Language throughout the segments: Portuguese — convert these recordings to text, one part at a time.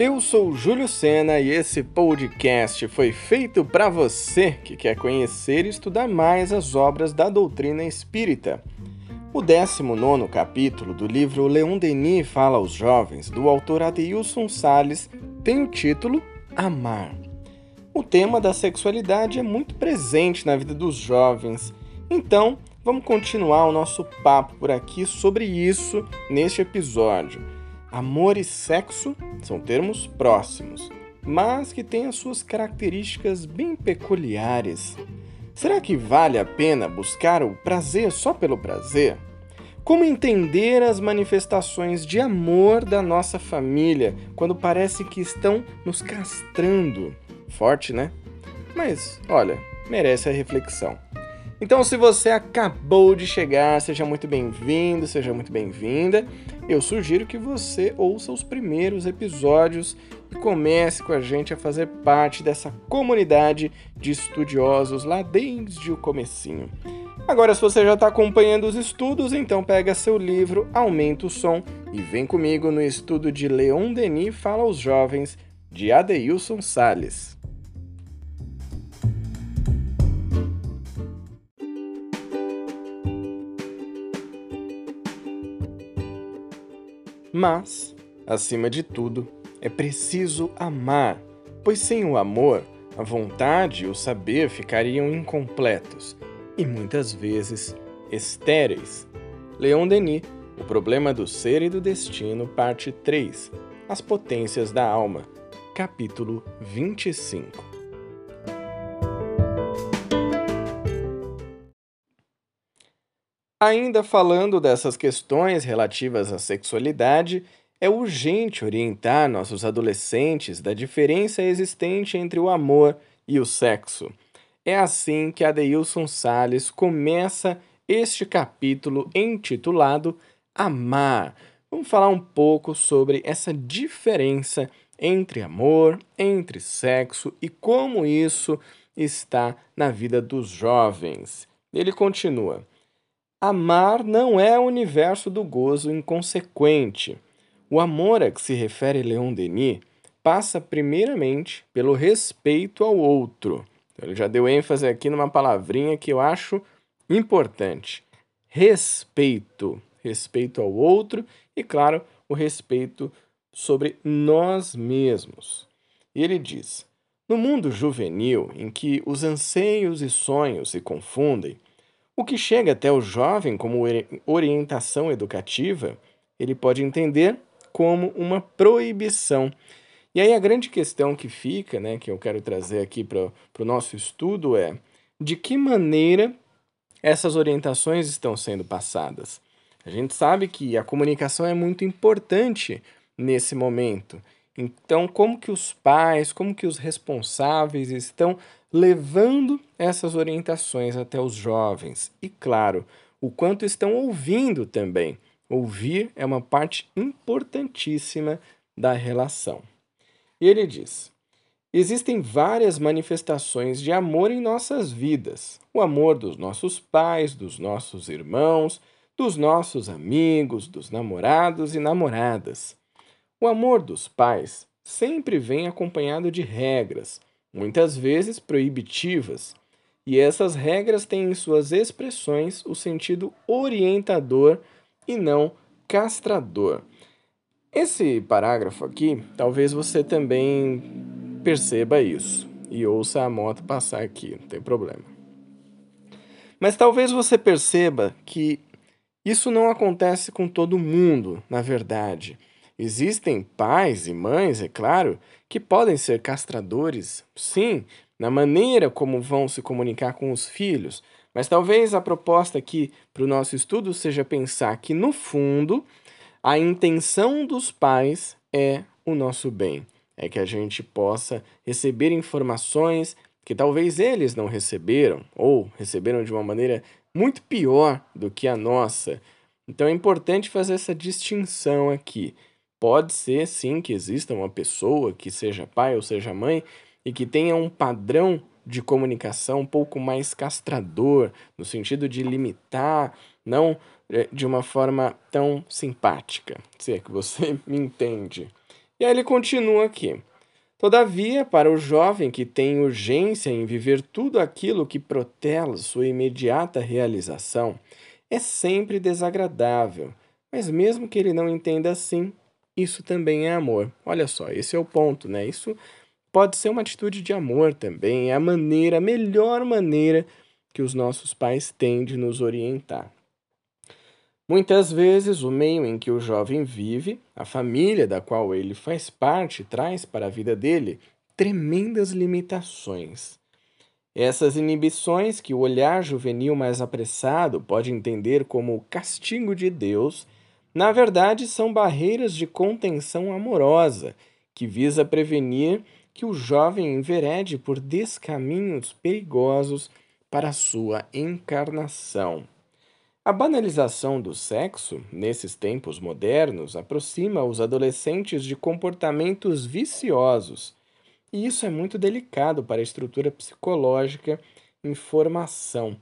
Eu sou Júlio Sena e esse podcast foi feito para você que quer conhecer e estudar mais as obras da doutrina espírita. O 19 capítulo do livro Leon Denis Fala aos Jovens, do autor Adeilson Sales, tem o título Amar. O tema da sexualidade é muito presente na vida dos jovens, então vamos continuar o nosso papo por aqui sobre isso neste episódio. Amor e sexo são termos próximos, mas que têm as suas características bem peculiares. Será que vale a pena buscar o prazer só pelo prazer? Como entender as manifestações de amor da nossa família quando parece que estão nos castrando? Forte, né? Mas, olha, merece a reflexão. Então, se você acabou de chegar, seja muito bem-vindo, seja muito bem-vinda. Eu sugiro que você ouça os primeiros episódios e comece com a gente a fazer parte dessa comunidade de estudiosos lá desde o comecinho. Agora, se você já está acompanhando os estudos, então pega seu livro, aumenta o som e vem comigo no estudo de Leon Denis Fala aos Jovens, de Adeilson Sales. Mas, acima de tudo, é preciso amar, pois sem o amor, a vontade e o saber ficariam incompletos e muitas vezes estéreis. Leon Denis, O Problema do Ser e do Destino, parte 3 As Potências da Alma, capítulo 25 Ainda falando dessas questões relativas à sexualidade, é urgente orientar nossos adolescentes da diferença existente entre o amor e o sexo. É assim que Adeilson Sales começa este capítulo intitulado Amar. Vamos falar um pouco sobre essa diferença entre amor, entre sexo e como isso está na vida dos jovens. Ele continua: Amar não é o universo do gozo inconsequente. O amor a que se refere Leon Denis passa primeiramente pelo respeito ao outro. Então, ele já deu ênfase aqui numa palavrinha que eu acho importante: respeito. Respeito ao outro e, claro, o respeito sobre nós mesmos. E ele diz: no mundo juvenil, em que os anseios e sonhos se confundem, o que chega até o jovem como orientação educativa, ele pode entender como uma proibição. E aí a grande questão que fica, né, que eu quero trazer aqui para o nosso estudo é de que maneira essas orientações estão sendo passadas. A gente sabe que a comunicação é muito importante nesse momento. Então, como que os pais, como que os responsáveis estão levando essas orientações até os jovens? E claro, o quanto estão ouvindo também. Ouvir é uma parte importantíssima da relação. E ele diz: Existem várias manifestações de amor em nossas vidas. O amor dos nossos pais, dos nossos irmãos, dos nossos amigos, dos namorados e namoradas. O amor dos pais sempre vem acompanhado de regras, muitas vezes proibitivas, e essas regras têm em suas expressões o sentido orientador e não castrador. Esse parágrafo aqui, talvez você também perceba isso e ouça a moto passar aqui, não tem problema. Mas talvez você perceba que isso não acontece com todo mundo, na verdade. Existem pais e mães, é claro, que podem ser castradores, sim, na maneira como vão se comunicar com os filhos, mas talvez a proposta aqui para o nosso estudo seja pensar que, no fundo, a intenção dos pais é o nosso bem. É que a gente possa receber informações que talvez eles não receberam, ou receberam de uma maneira muito pior do que a nossa. Então é importante fazer essa distinção aqui. Pode ser sim que exista uma pessoa que seja pai ou seja mãe e que tenha um padrão de comunicação um pouco mais castrador, no sentido de limitar, não eh, de uma forma tão simpática, se é que você me entende. E aí ele continua aqui. Todavia, para o jovem que tem urgência em viver tudo aquilo que protela sua imediata realização, é sempre desagradável. Mas mesmo que ele não entenda assim, isso também é amor. Olha só, esse é o ponto, né? Isso pode ser uma atitude de amor também, é a maneira, a melhor maneira que os nossos pais têm de nos orientar. Muitas vezes, o meio em que o jovem vive, a família da qual ele faz parte, traz para a vida dele tremendas limitações. Essas inibições que o olhar juvenil mais apressado pode entender como castigo de Deus, na verdade são barreiras de contenção amorosa que visa prevenir que o jovem enverede por descaminhos perigosos para sua encarnação. A banalização do sexo, nesses tempos modernos, aproxima os adolescentes de comportamentos viciosos. E isso é muito delicado para a estrutura psicológica em formação.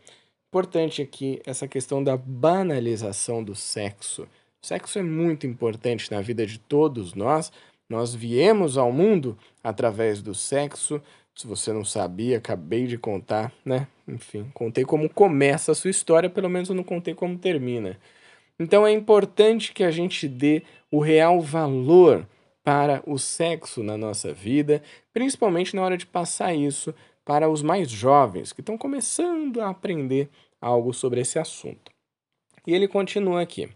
Importante aqui essa questão da banalização do sexo. Sexo é muito importante na vida de todos nós. Nós viemos ao mundo através do sexo, se você não sabia, acabei de contar, né? Enfim, contei como começa a sua história, pelo menos eu não contei como termina. Então é importante que a gente dê o real valor para o sexo na nossa vida, principalmente na hora de passar isso para os mais jovens que estão começando a aprender algo sobre esse assunto. E ele continua aqui.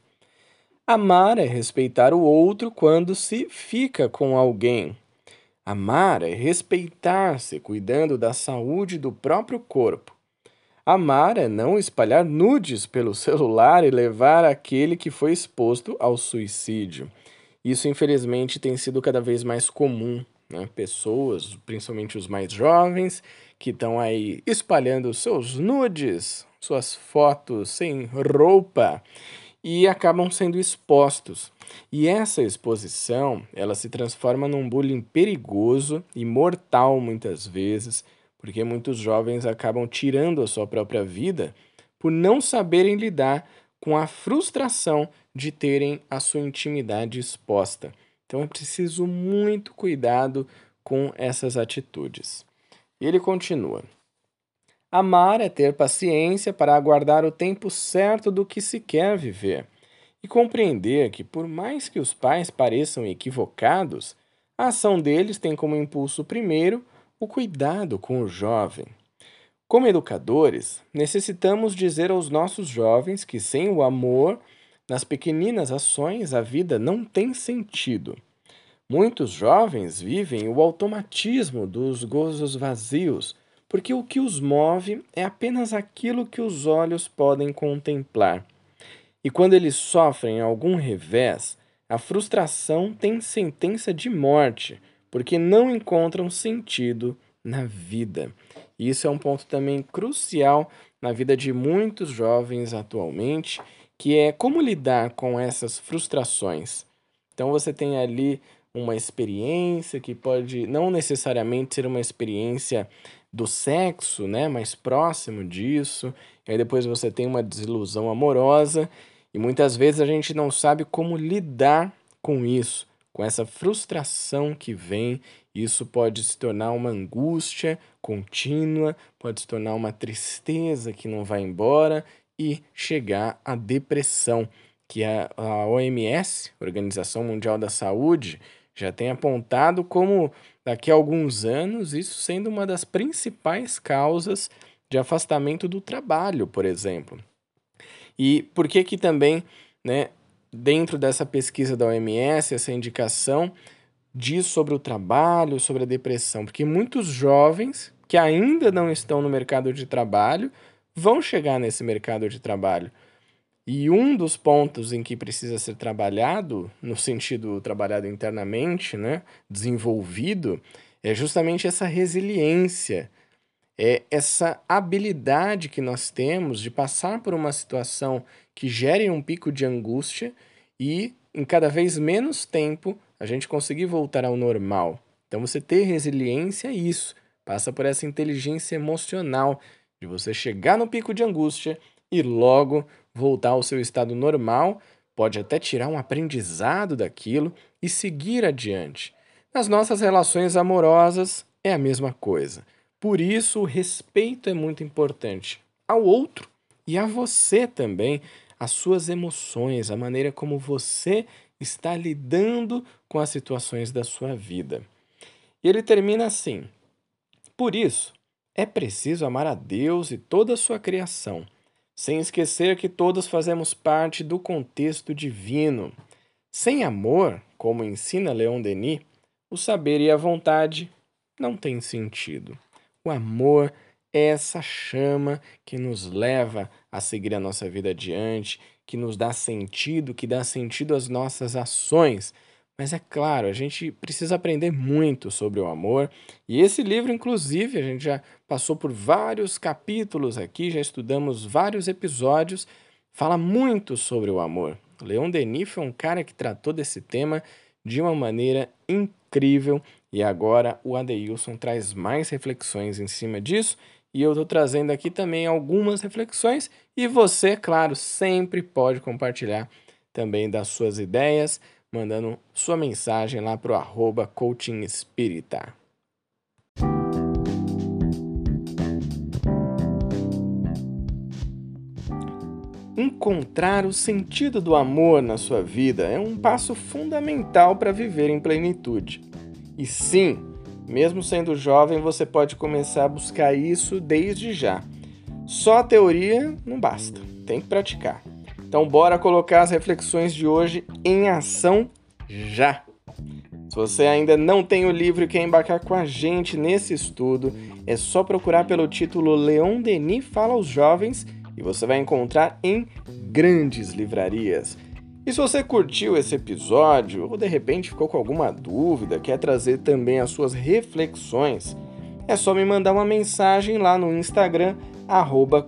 Amar é respeitar o outro quando se fica com alguém. Amar é respeitar-se, cuidando da saúde do próprio corpo. Amar é não espalhar nudes pelo celular e levar aquele que foi exposto ao suicídio. Isso, infelizmente, tem sido cada vez mais comum. Né? Pessoas, principalmente os mais jovens, que estão aí espalhando seus nudes, suas fotos sem roupa e acabam sendo expostos. E essa exposição, ela se transforma num bullying perigoso e mortal muitas vezes, porque muitos jovens acabam tirando a sua própria vida por não saberem lidar com a frustração de terem a sua intimidade exposta. Então é preciso muito cuidado com essas atitudes. E ele continua: Amar é ter paciência para aguardar o tempo certo do que se quer viver e compreender que, por mais que os pais pareçam equivocados, a ação deles tem como impulso primeiro o cuidado com o jovem. Como educadores, necessitamos dizer aos nossos jovens que sem o amor, nas pequeninas ações, a vida não tem sentido. Muitos jovens vivem o automatismo dos gozos vazios porque o que os move é apenas aquilo que os olhos podem contemplar. E quando eles sofrem algum revés, a frustração tem sentença de morte, porque não encontram sentido na vida. E isso é um ponto também crucial na vida de muitos jovens atualmente, que é como lidar com essas frustrações. Então você tem ali uma experiência que pode não necessariamente ser uma experiência do sexo, né, mais próximo disso. E aí depois você tem uma desilusão amorosa e muitas vezes a gente não sabe como lidar com isso, com essa frustração que vem. Isso pode se tornar uma angústia contínua, pode se tornar uma tristeza que não vai embora e chegar à depressão, que a, a OMS, Organização Mundial da Saúde, já tem apontado como daqui a alguns anos isso sendo uma das principais causas de afastamento do trabalho, por exemplo. E por que que também, né, dentro dessa pesquisa da OMS, essa indicação diz sobre o trabalho, sobre a depressão? Porque muitos jovens que ainda não estão no mercado de trabalho vão chegar nesse mercado de trabalho. E um dos pontos em que precisa ser trabalhado, no sentido trabalhado internamente, né, desenvolvido, é justamente essa resiliência, é essa habilidade que nós temos de passar por uma situação que gere um pico de angústia e em cada vez menos tempo a gente conseguir voltar ao normal. Então você ter resiliência é isso, passa por essa inteligência emocional de você chegar no pico de angústia e logo voltar ao seu estado normal, pode até tirar um aprendizado daquilo e seguir adiante. Nas nossas relações amorosas é a mesma coisa. Por isso, o respeito é muito importante ao outro e a você também, as suas emoções, a maneira como você está lidando com as situações da sua vida. E ele termina assim: Por isso, é preciso amar a Deus e toda a sua criação, sem esquecer que todos fazemos parte do contexto divino. Sem amor, como ensina Leon Denis, o saber e a vontade não têm sentido. O amor é essa chama que nos leva a seguir a nossa vida adiante, que nos dá sentido, que dá sentido às nossas ações. Mas é claro, a gente precisa aprender muito sobre o amor, e esse livro, inclusive, a gente já passou por vários capítulos aqui, já estudamos vários episódios, fala muito sobre o amor. Leon Denis foi um cara que tratou desse tema de uma maneira incrível, e agora o Adeilson traz mais reflexões em cima disso, e eu estou trazendo aqui também algumas reflexões, e você, claro, sempre pode compartilhar também das suas ideias mandando sua mensagem lá para o arroba coaching espírita. Encontrar o sentido do amor na sua vida é um passo fundamental para viver em plenitude. E sim, mesmo sendo jovem, você pode começar a buscar isso desde já. Só a teoria não basta, tem que praticar. Então, bora colocar as reflexões de hoje em ação já! Se você ainda não tem o livro e quer embarcar com a gente nesse estudo, é só procurar pelo título Leon Denis Fala aos Jovens e você vai encontrar em grandes livrarias. E se você curtiu esse episódio ou de repente ficou com alguma dúvida, quer trazer também as suas reflexões, é só me mandar uma mensagem lá no Instagram, arroba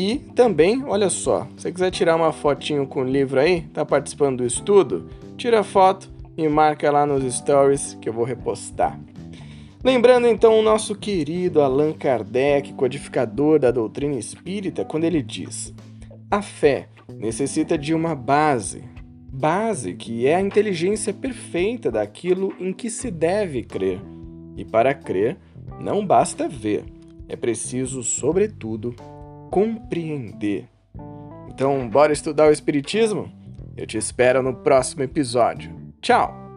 e também, olha só, se você quiser tirar uma fotinho com o livro aí, tá participando do estudo, tira a foto e marca lá nos stories que eu vou repostar. Lembrando então o nosso querido Allan Kardec, codificador da doutrina espírita, quando ele diz: a fé necessita de uma base, base que é a inteligência perfeita daquilo em que se deve crer. E para crer, não basta ver, é preciso, sobretudo, compreender. Então, bora estudar o Espiritismo? Eu te espero no próximo episódio. Tchau!